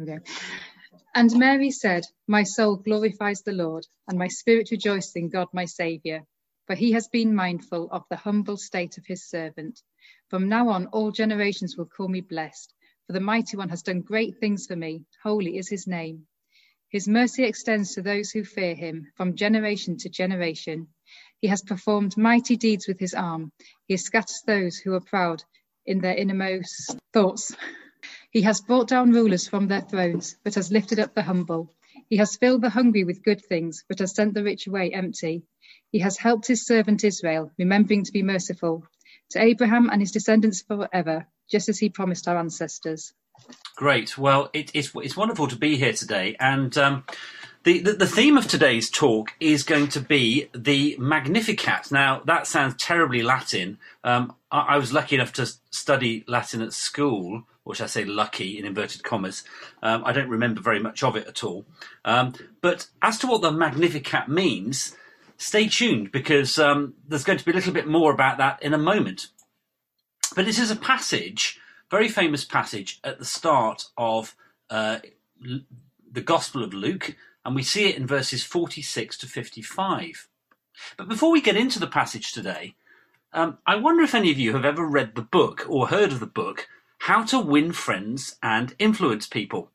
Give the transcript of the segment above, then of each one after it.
Okay. And Mary said, My soul glorifies the Lord, and my spirit rejoices in God my Saviour, for he has been mindful of the humble state of his servant. From now on, all generations will call me blessed, for the mighty one has done great things for me. Holy is his name. His mercy extends to those who fear him from generation to generation. He has performed mighty deeds with his arm. He scatters those who are proud in their innermost thoughts. He has brought down rulers from their thrones, but has lifted up the humble. He has filled the hungry with good things, but has sent the rich away empty. He has helped his servant Israel, remembering to be merciful to Abraham and his descendants forever, just as he promised our ancestors. Great. Well, it, it's it's wonderful to be here today, and um, the, the, the theme of today's talk is going to be the Magnificat. Now, that sounds terribly Latin. Um, I, I, was lucky enough to study Latin at school, or should I say lucky in inverted commas. Um, I don't remember very much of it at all. Um, but as to what the Magnificat means, stay tuned because um, there's going to be a little bit more about that in a moment. But this is a passage, very famous passage at the start of uh, the Gospel of Luke, and we see it in verses 46 to 55. But before we get into the passage today, um, I wonder if any of you have ever read the book or heard of the book, How to Win Friends and Influence People.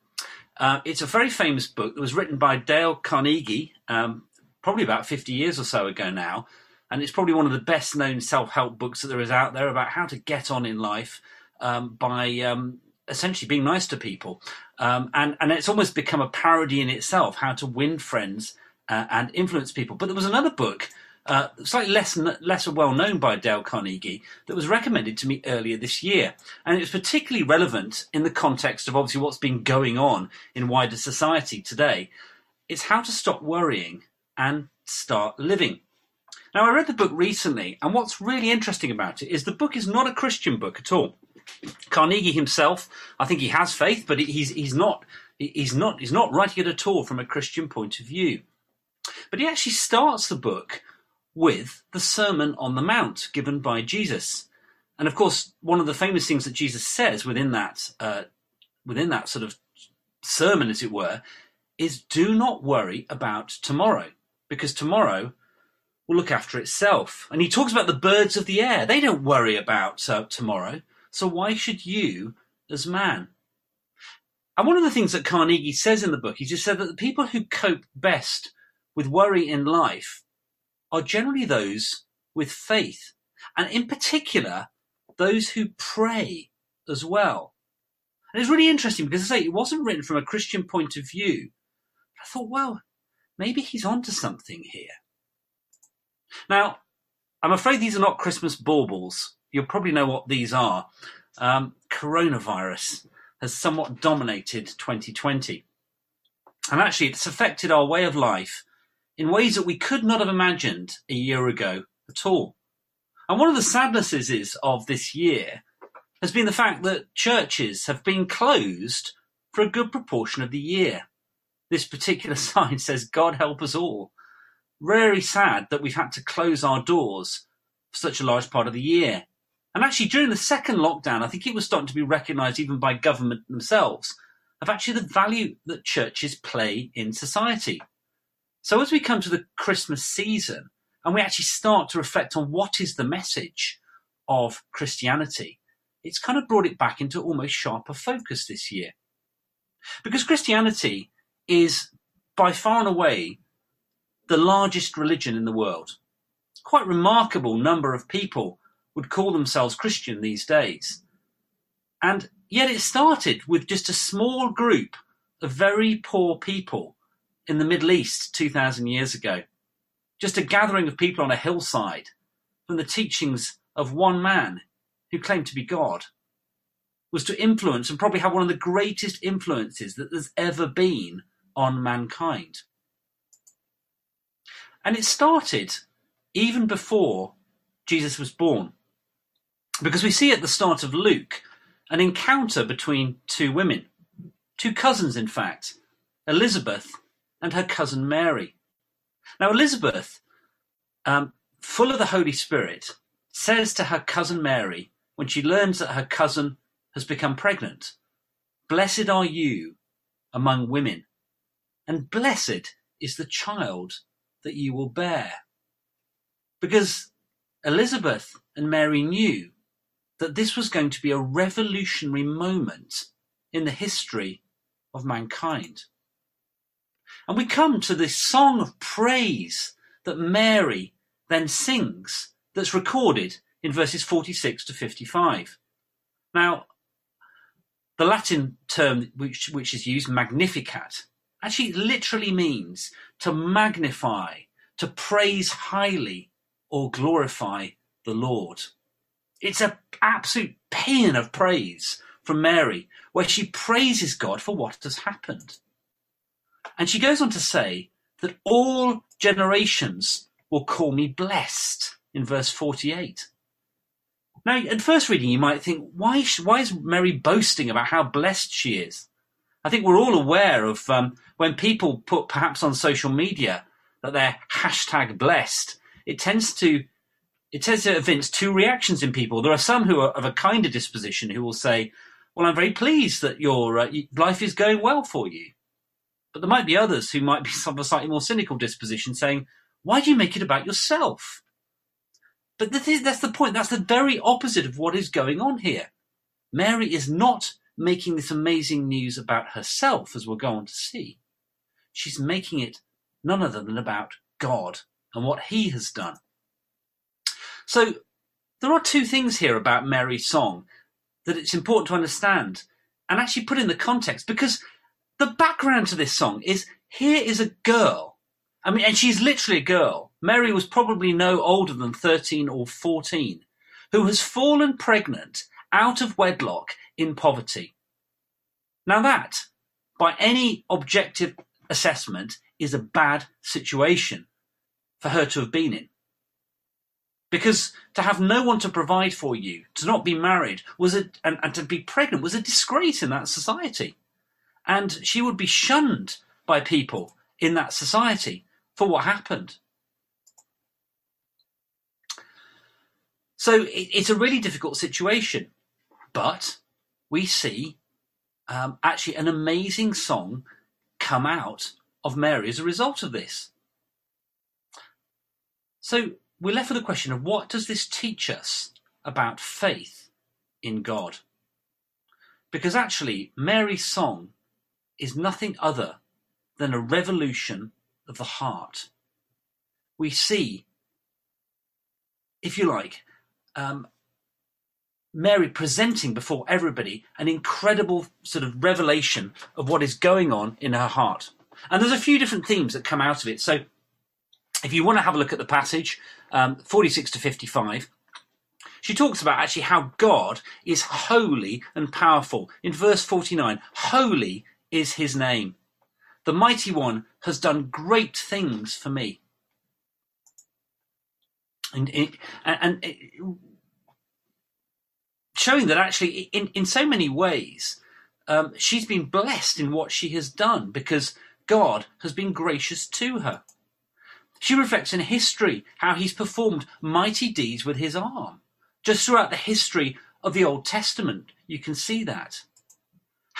Uh, it's a very famous book that was written by Dale Carnegie, um, probably about 50 years or so ago now. And it's probably one of the best known self help books that there is out there about how to get on in life um, by um, essentially being nice to people. Um, and, and it's almost become a parody in itself, how to win friends uh, and influence people. But there was another book, uh, slightly less, less well known by Dale Carnegie, that was recommended to me earlier this year. And it was particularly relevant in the context of obviously what's been going on in wider society today. It's How to Stop Worrying and Start Living. Now, I read the book recently, and what's really interesting about it is the book is not a Christian book at all. Carnegie himself, I think he has faith, but he's he's not he's not he's not writing it at all from a Christian point of view. But he actually starts the book with the Sermon on the Mount given by Jesus, and of course, one of the famous things that Jesus says within that uh, within that sort of sermon, as it were, is do not worry about tomorrow, because tomorrow will look after itself. And he talks about the birds of the air; they don't worry about uh, tomorrow. So why should you as man? And one of the things that Carnegie says in the book, he just said that the people who cope best with worry in life are generally those with faith. And in particular, those who pray as well. And it's really interesting because I say it wasn't written from a Christian point of view. I thought, well, maybe he's onto something here. Now, I'm afraid these are not Christmas baubles you'll probably know what these are. Um, coronavirus has somewhat dominated 2020. And actually, it's affected our way of life in ways that we could not have imagined a year ago at all. And one of the sadnesses is of this year has been the fact that churches have been closed for a good proportion of the year. This particular sign says, God help us all. Very sad that we've had to close our doors for such a large part of the year. And actually, during the second lockdown, I think it was starting to be recognised even by government themselves of actually the value that churches play in society. So as we come to the Christmas season and we actually start to reflect on what is the message of Christianity, it's kind of brought it back into almost sharper focus this year. Because Christianity is by far and away the largest religion in the world. Quite remarkable number of people would call themselves Christian these days. And yet it started with just a small group of very poor people in the Middle East 2,000 years ago. Just a gathering of people on a hillside from the teachings of one man who claimed to be God was to influence and probably have one of the greatest influences that there's ever been on mankind. And it started even before Jesus was born. Because we see at the start of Luke an encounter between two women, two cousins, in fact, Elizabeth and her cousin Mary. Now, Elizabeth, um, full of the Holy Spirit, says to her cousin Mary when she learns that her cousin has become pregnant, Blessed are you among women, and blessed is the child that you will bear. Because Elizabeth and Mary knew that this was going to be a revolutionary moment in the history of mankind. And we come to this song of praise that Mary then sings that's recorded in verses 46 to 55. Now, the Latin term which, which is used, magnificat, actually literally means to magnify, to praise highly, or glorify the Lord. It's an absolute paean of praise from Mary, where she praises God for what has happened. And she goes on to say that all generations will call me blessed in verse 48. Now, at first reading, you might think, why, why is Mary boasting about how blessed she is? I think we're all aware of um, when people put perhaps on social media that they're hashtag blessed, it tends to it tends to evince two reactions in people. There are some who are of a kinder disposition who will say, "Well, I'm very pleased that your uh, life is going well for you," but there might be others who might be of a slightly more cynical disposition, saying, "Why do you make it about yourself?" But that's the point. That's the very opposite of what is going on here. Mary is not making this amazing news about herself, as we'll go on to see. She's making it none other than about God and what He has done. So there are two things here about Mary's song that it's important to understand and actually put in the context because the background to this song is here is a girl. I mean, and she's literally a girl Mary was probably no older than 13 or 14, who has fallen pregnant out of wedlock in poverty. Now, that, by any objective assessment, is a bad situation for her to have been in. Because to have no one to provide for you, to not be married, was a, and, and to be pregnant was a disgrace in that society. And she would be shunned by people in that society for what happened. So it, it's a really difficult situation, but we see um, actually an amazing song come out of Mary as a result of this. So we're left with the question of what does this teach us about faith in God? Because actually, Mary's song is nothing other than a revolution of the heart. We see, if you like, um, Mary presenting before everybody an incredible sort of revelation of what is going on in her heart. And there's a few different themes that come out of it. So if you want to have a look at the passage, um, 46 to 55, she talks about actually how God is holy and powerful. In verse 49, holy is his name. The mighty one has done great things for me. And, and, showing that actually, in, in so many ways, um, she's been blessed in what she has done because God has been gracious to her. She reflects in history how he's performed mighty deeds with his arm. Just throughout the history of the Old Testament, you can see that.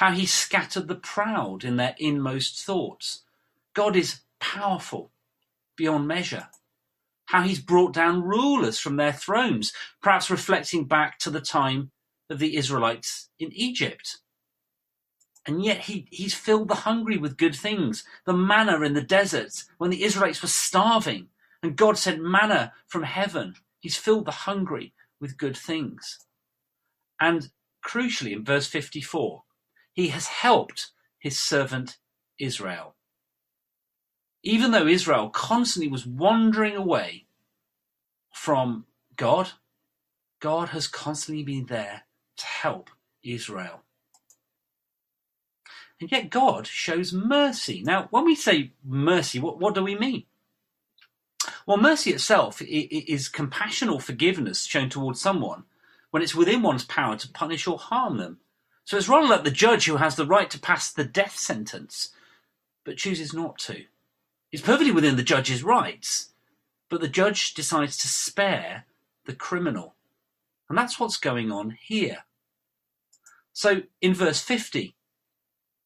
How he scattered the proud in their inmost thoughts. God is powerful beyond measure how he's brought down rulers from their thrones, perhaps reflecting back to the time of the Israelites in Egypt. And yet he, he's filled the hungry with good things. The manna in the desert when the Israelites were starving and God sent manna from heaven. He's filled the hungry with good things. And crucially, in verse 54, he has helped his servant Israel even though Israel constantly was wandering away from God, God has constantly been there to help Israel. And yet God shows mercy. Now, when we say mercy, what, what do we mean? Well, mercy itself is compassion or forgiveness shown towards someone when it's within one's power to punish or harm them. So it's rather like the judge who has the right to pass the death sentence, but chooses not to. It's perfectly within the judge's rights, but the judge decides to spare the criminal. And that's what's going on here. So in verse 50,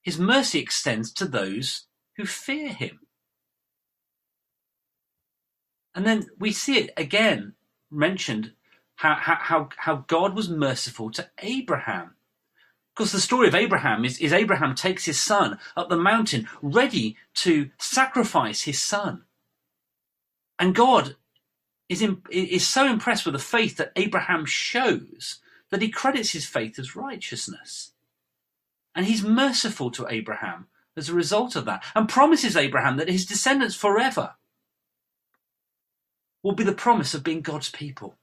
his mercy extends to those who fear him. And then we see it again mentioned how, how, how God was merciful to Abraham. Because the story of Abraham is, is Abraham takes his son up the mountain, ready to sacrifice his son. And God is, in, is so impressed with the faith that Abraham shows that he credits his faith as righteousness. And he's merciful to Abraham as a result of that and promises Abraham that his descendants forever will be the promise of being God's people.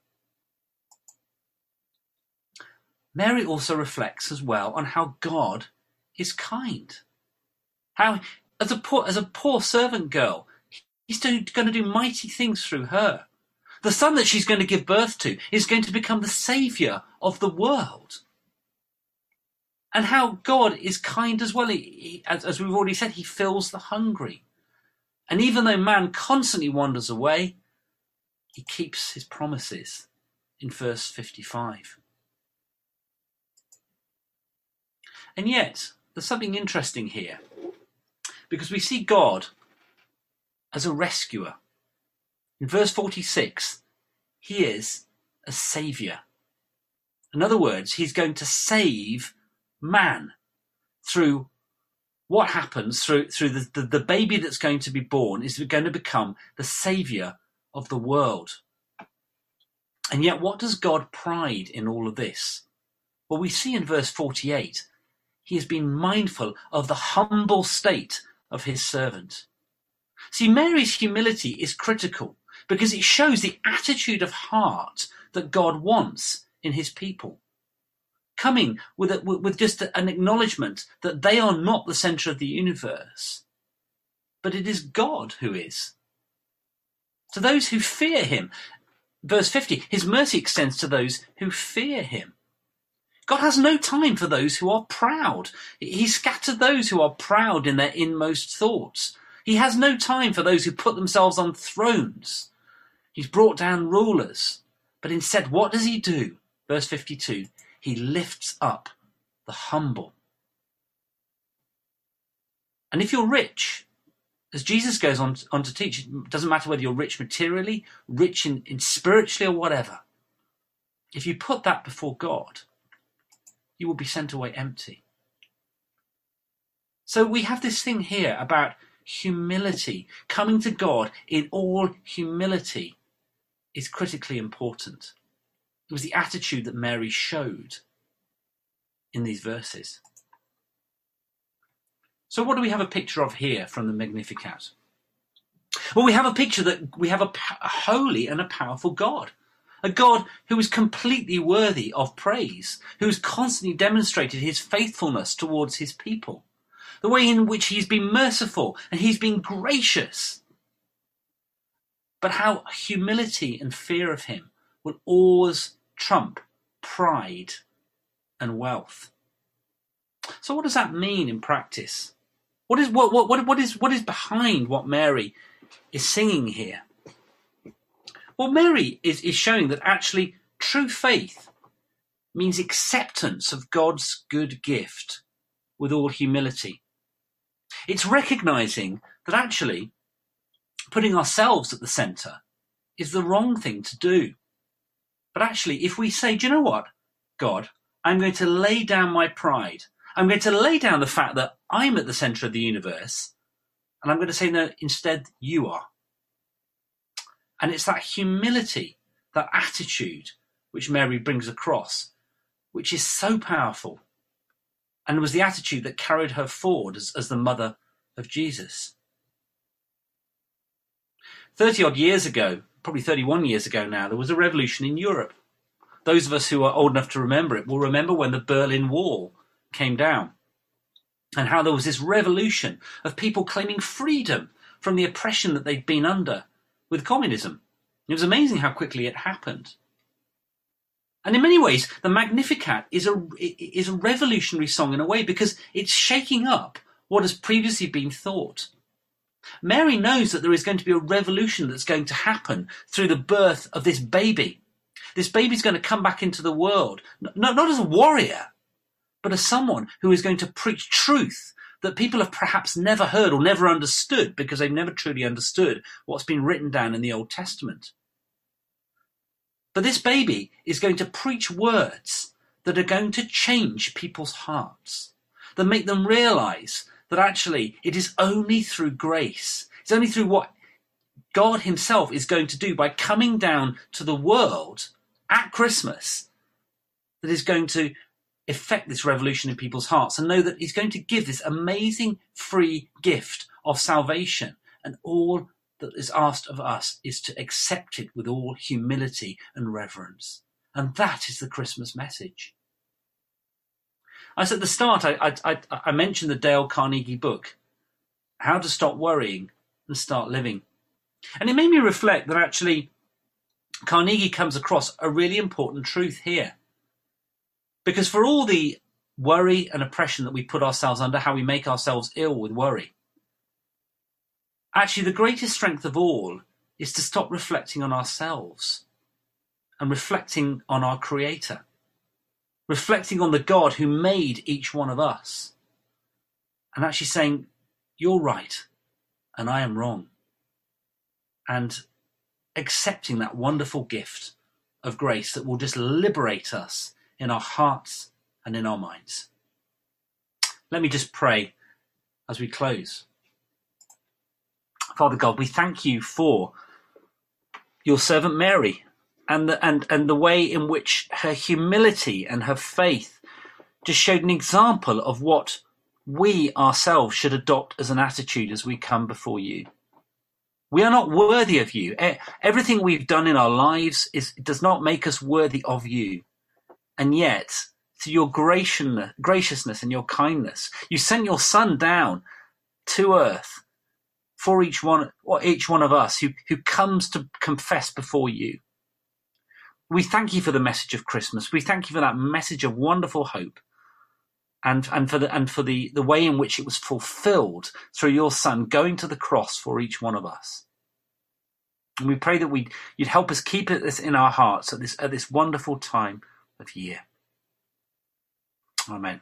Mary also reflects as well on how God is kind. How, as a poor, as a poor servant girl, he's going to do mighty things through her. The son that she's going to give birth to is going to become the saviour of the world. And how God is kind as well. He, he, as, as we've already said, he fills the hungry. And even though man constantly wanders away, he keeps his promises in verse 55. And yet, there's something interesting here because we see God as a rescuer. In verse 46, he is a saviour. In other words, he's going to save man through what happens through through the, the, the, baby that's going to be born is going to become the savior of the world. And yet, what does God pride in all of this? Well, we see in verse 48 he has been mindful of the humble state of his servant. See, Mary's humility is critical because it shows the attitude of heart that God wants in his people. Coming with, a, with just an acknowledgement that they are not the center of the universe, but it is God who is. To those who fear him, verse 50, his mercy extends to those who fear him. God has no time for those who are proud. He scattered those who are proud in their inmost thoughts. He has no time for those who put themselves on thrones. He's brought down rulers. But instead, what does he do? Verse 52 He lifts up the humble. And if you're rich, as Jesus goes on, on to teach, it doesn't matter whether you're rich materially, rich in, in spiritually, or whatever. If you put that before God, you will be sent away empty. So we have this thing here about humility. Coming to God in all humility is critically important. It was the attitude that Mary showed in these verses. So, what do we have a picture of here from the Magnificat? Well, we have a picture that we have a, a holy and a powerful God a God who is completely worthy of praise, who has constantly demonstrated his faithfulness towards his people, the way in which he's been merciful and he's been gracious. But how humility and fear of him will always trump pride and wealth. So, what does that mean in practice? What is what what what, is what is behind what Mary is singing here? Well, Mary is, is showing that actually true faith means acceptance of God's good gift with all humility. It's recognizing that actually putting ourselves at the center is the wrong thing to do. But actually, if we say, do you know what, God, I'm going to lay down my pride. I'm going to lay down the fact that I'm at the center of the universe. And I'm going to say, no, instead, you are. And it's that humility, that attitude, which Mary brings across, which is so powerful. And it was the attitude that carried her forward as, as the mother of Jesus. 30 odd years ago, probably 31 years ago now, there was a revolution in Europe. Those of us who are old enough to remember it will remember when the Berlin Wall came down and how there was this revolution of people claiming freedom from the oppression that they'd been under with communism. It was amazing how quickly it happened. And in many ways, the Magnificat is a, is a revolutionary song in a way because it's shaking up what has previously been thought. Mary knows that there is going to be a revolution that's going to happen through the birth of this baby. This baby's going to come back into the world, not, not as a warrior, but as someone who is going to preach truth that people have perhaps never heard or never understood because they've never truly understood what's been written down in the Old Testament. But this baby is going to preach words that are going to change people's hearts, that make them realize that actually it is only through grace, it's only through what God Himself is going to do by coming down to the world at Christmas that is going to effect this revolution in people's hearts and know that He's going to give this amazing free gift of salvation. And all that is asked of us is to accept it with all humility and reverence. And that is the Christmas message. As at the start, I, I, I mentioned the Dale Carnegie book, How to Stop Worrying and Start Living. And it made me reflect that actually Carnegie comes across a really important truth here. Because for all the worry and oppression that we put ourselves under, how we make ourselves ill with worry, actually the greatest strength of all is to stop reflecting on ourselves and reflecting on our Creator, reflecting on the God who made each one of us, and actually saying, You're right, and I am wrong and accepting that wonderful gift of grace that will just liberate us in our hearts and in our minds. Let me just pray as we close. Father God, we thank you for your servant Mary and the, and, and the way in which her humility and her faith just showed an example of what we ourselves should adopt as an attitude as we come before you. We are not worthy of you. Everything we've done in our lives is, does not make us worthy of you. And yet, through your graciousness and your kindness, you sent your son down to earth for each one, or each one of us who, who comes to confess before you. We thank you for the message of Christmas. We thank you for that message of wonderful hope and, and for the, and for the, the way in which it was fulfilled through your son going to the cross for each one of us. And we pray that we you'd help us keep this in our hearts at this, at this wonderful time of year. Amen.